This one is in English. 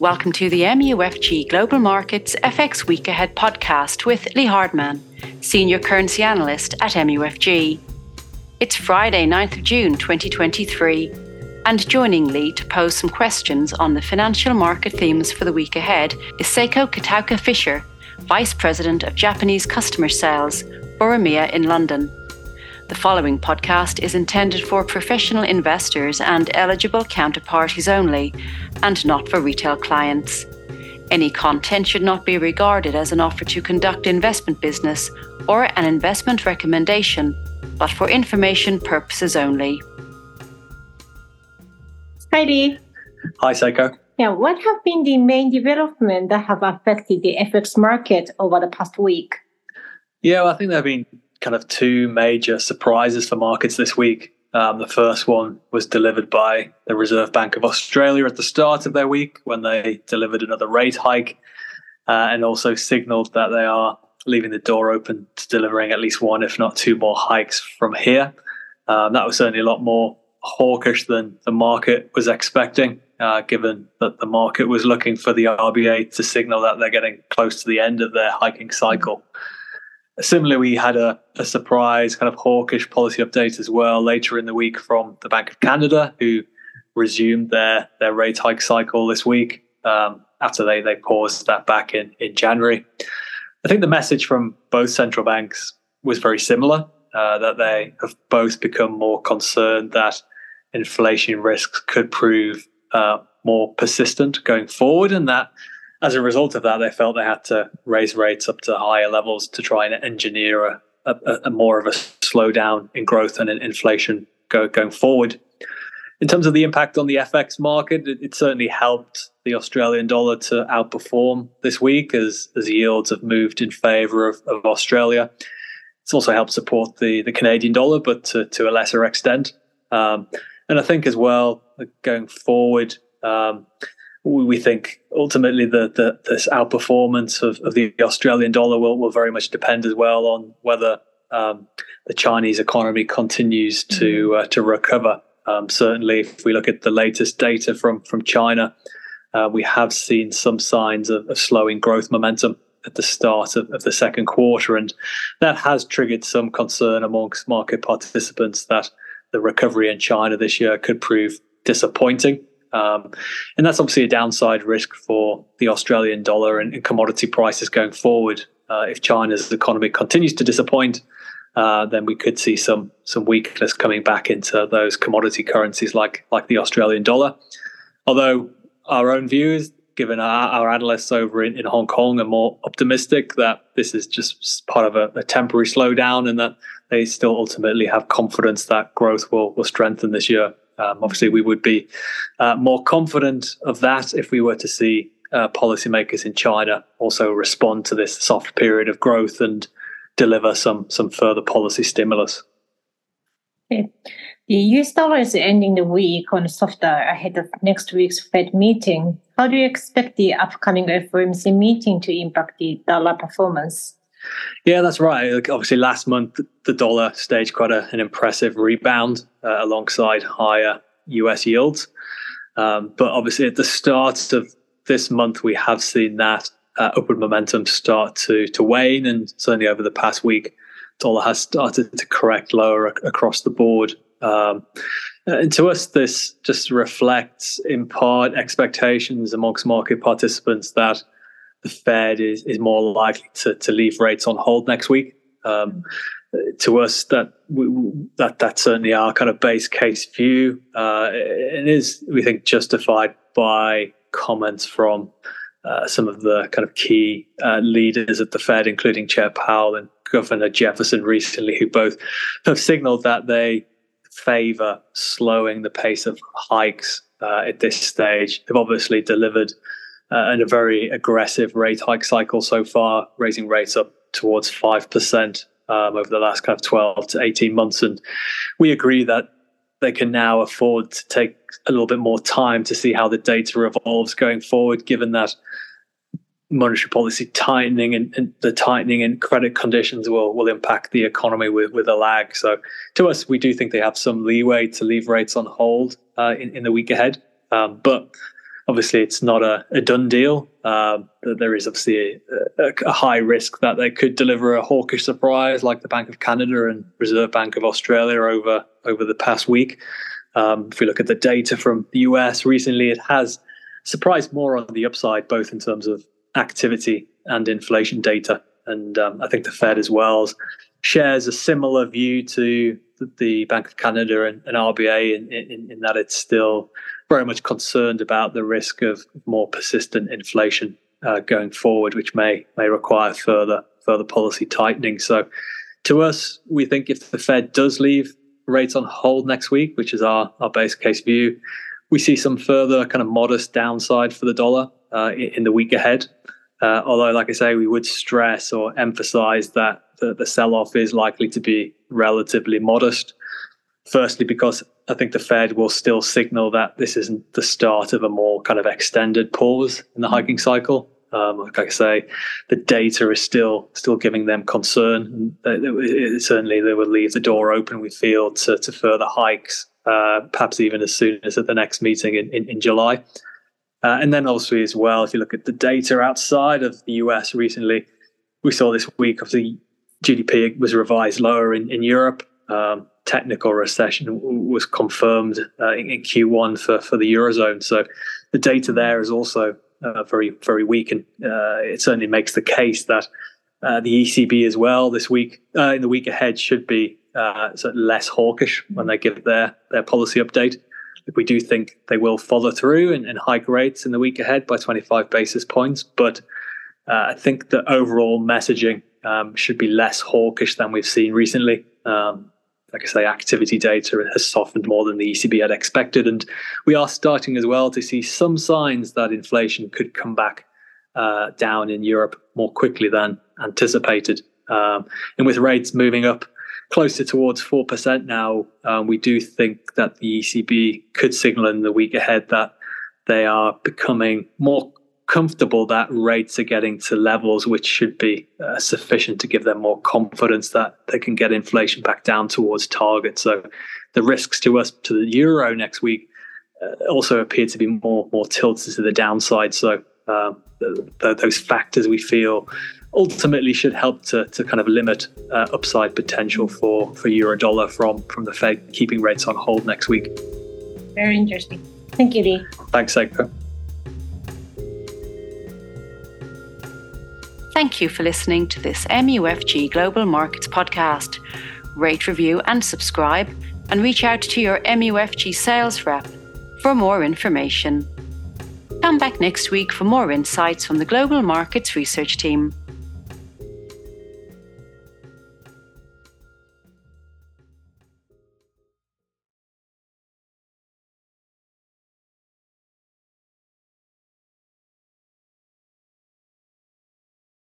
Welcome to the MUFG Global Markets FX Week Ahead podcast with Lee Hardman, Senior Currency Analyst at MUFG. It's Friday, 9th of June 2023, and joining Lee to pose some questions on the financial market themes for the week ahead is Seiko Kataoka Fisher, Vice President of Japanese Customer Sales for EMEA in London. The following podcast is intended for professional investors and eligible counterparties only, and not for retail clients. Any content should not be regarded as an offer to conduct investment business or an investment recommendation, but for information purposes only. Heidi. Hi, Seiko. Yeah, what have been the main developments that have affected the FX market over the past week? Yeah, well, I think there have been kind of two major surprises for markets this week. Um, the first one was delivered by the Reserve Bank of Australia at the start of their week when they delivered another rate hike uh, and also signaled that they are leaving the door open to delivering at least one, if not two more hikes from here. Um, that was certainly a lot more hawkish than the market was expecting, uh, given that the market was looking for the RBA to signal that they're getting close to the end of their hiking cycle. Similarly, we had a, a surprise kind of hawkish policy update as well later in the week from the Bank of Canada, who resumed their their rate hike cycle this week um, after they they paused that back in in January. I think the message from both central banks was very similar uh, that they have both become more concerned that inflation risks could prove uh, more persistent going forward, and that as a result of that, they felt they had to raise rates up to higher levels to try and engineer a, a, a more of a slowdown in growth and in inflation go, going forward. In terms of the impact on the FX market, it, it, certainly helped the Australian dollar to outperform this week as, as yields have moved in favour of, of Australia. It's also helped support the, the Canadian dollar, but to, to a lesser extent. Um, and I think as well, going forward, um, we think ultimately the, the this outperformance of, of the Australian dollar will, will very much depend as well on whether um, the Chinese economy continues to mm-hmm. uh, to recover. Um, certainly, if we look at the latest data from from China, uh, we have seen some signs of, of, slowing growth momentum at the start of, of the second quarter, and that has triggered some concern amongst market participants that the recovery in China this year could prove disappointing. Um, and that's obviously a downside risk for the Australian dollar and, and commodity prices going forward. Uh, if China's economy continues to disappoint, uh, then we could see some some weakness coming back into those commodity currencies like like the Australian dollar. Although our own views, given our, our analysts over in, in Hong Kong, are more optimistic that this is just part of a, a temporary slowdown and that they still ultimately have confidence that growth will will strengthen this year. Um, obviously, we would be uh, more confident of that if we were to see uh, policymakers in China also respond to this soft period of growth and deliver some some further policy stimulus. Okay. The US dollar is ending the week on softer ahead of next week's Fed meeting. How do you expect the upcoming FOMC meeting to impact the dollar performance? Yeah, that's right. Obviously, last month the dollar staged quite a, an impressive rebound uh, alongside higher US yields. Um, but obviously, at the start of this month, we have seen that uh, upward momentum start to to wane, and certainly over the past week, dollar has started to correct lower ac- across the board. Um, and to us, this just reflects in part expectations amongst market participants that the Fed is, is more likely to, to leave rates on hold next week. Um, to us, that we, that that's certainly our kind of base case view. Uh, it is, we think, justified by comments from uh, some of the kind of key uh, leaders at the Fed, including Chair Powell and Governor Jefferson recently, who both have signaled that they favor slowing the pace of hikes uh, at this stage. They've obviously delivered uh, and a very aggressive rate hike cycle so far, raising rates up towards 5% um, over the last kind of 12 to 18 months. And we agree that they can now afford to take a little bit more time to see how the data evolves going forward, given that monetary policy tightening and, and, the tightening in credit conditions will will impact the economy with, with a lag. So to us, we do think they have some leeway to leave rates on hold uh, in, in the week ahead. Um, but obviously it's not a, a done deal. Um, there is obviously a, a, a, high risk that they could deliver a hawkish surprise like the Bank of Canada and Reserve Bank of Australia over over the past week. Um, if we look at the data from the US recently, it has surprised more on the upside, both in terms of activity and inflation data. And um, I think the Fed as well shares a similar view to the Bank of Canada and, and RBA in, in, in, that it's still very much concerned about the risk of more persistent inflation uh, going forward, which may may require further further policy tightening. So, to us, we think if the Fed does leave rates on hold next week, which is our our base case view, we see some further kind of modest downside for the dollar uh, in the week ahead. Uh, although, like I say, we would stress or emphasize that the, the sell off is likely to be relatively modest. Firstly, because I think the Fed will still signal that this isn't the start of a more kind of extended pause in the mm-hmm. hiking cycle. Um, like I say, the data is still still giving them concern. It, it, certainly, they will leave the door open. We feel to, to further hikes, uh, perhaps even as soon as at the next meeting in, in, in July. Uh, and then obviously as well, if you look at the data outside of the US recently, we saw this week of the GDP was revised lower in, in Europe. Um, technical recession was confirmed uh, in, in, Q1 for, for the Eurozone. So the data there is also uh, very, very weak. And uh, it certainly makes the case that uh, the ECB as well this week, uh, in the week ahead, should be uh, less hawkish when they give their, their policy update. We do think they will follow through and, and hike rates in the week ahead by 25 basis points. But I think the overall messaging um, should be less hawkish than we've seen recently. Um, like I say, activity data has softened more than the ECB had expected. And we are starting as well to see some signs that inflation could come back uh, down in Europe more quickly than anticipated. Um, and with rates moving up closer towards 4% now, um, we do think that the ECB could signal in the week ahead that they are becoming more comfortable that rates are getting to levels which should be uh, sufficient to give them more confidence that they can get inflation back down towards target. So the risks to us to the euro next week uh, also appear to be more more tilted to the downside. So uh, the, the, those factors we feel ultimately should help to, to kind of limit uh, upside potential for for euro dollar from from the Fed keeping rates on hold next week. Very interesting. Thank you, Lee. Thanks, Seiko. Thank you for listening to this MUFG Global Markets podcast. Rate, review, and subscribe, and reach out to your MUFG sales rep for more information. Come back next week for more insights from the Global Markets Research Team.